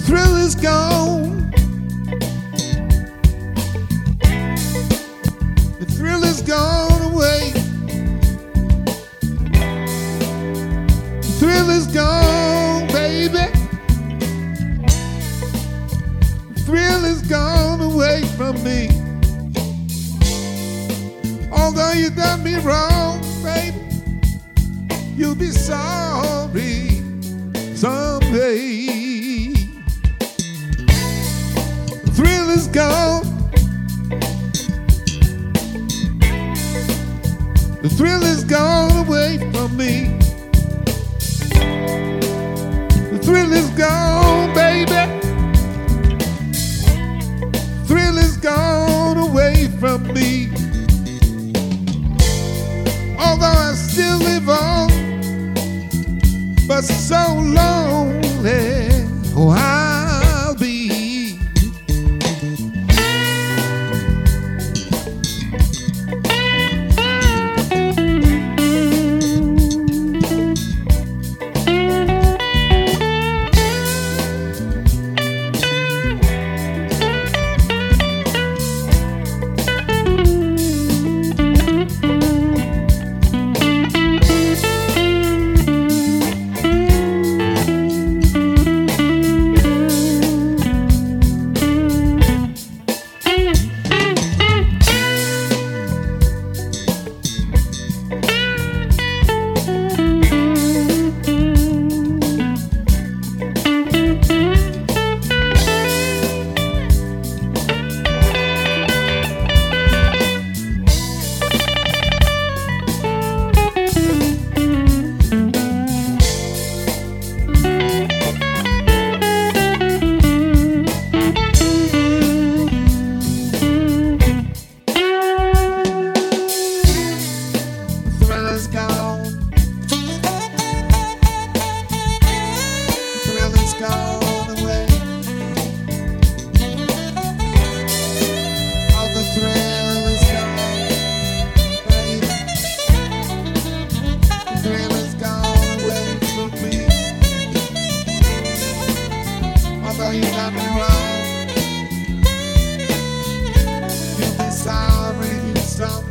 The thrill is gone. The thrill is gone away. The thrill is gone, baby. The thrill is gone away from me. Although you done me wrong, baby, you'll be sorry someday. Gone. The thrill is gone away from me. The thrill is gone, baby. Thrill is gone away from me. Although I still live on, but so lonely. Oh, I'll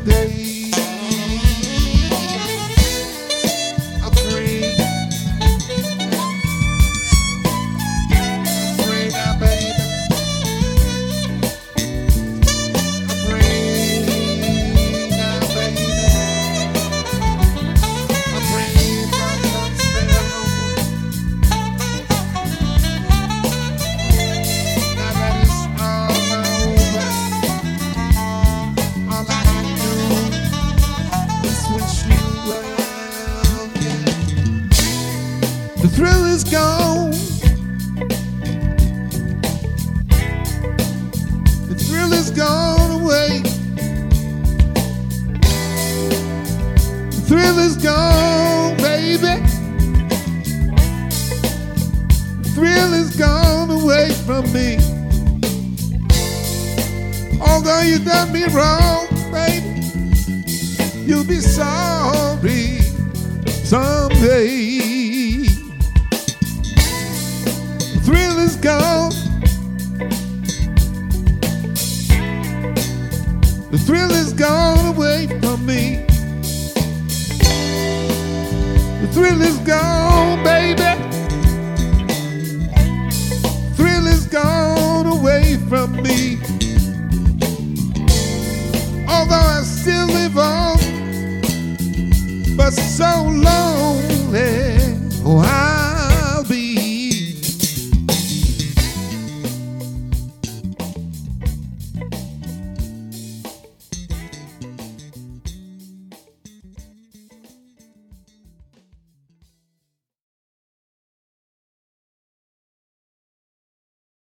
someday. Thrill is gone. The thrill is gone away. The thrill is gone, baby. The thrill is gone away from me. Although you done me wrong, baby, you'll be sorry someday. Thrill is gone away from me. The thrill is gone, baby. Thrill is gone away from me. Although I still live on, but so lonely. Oh, I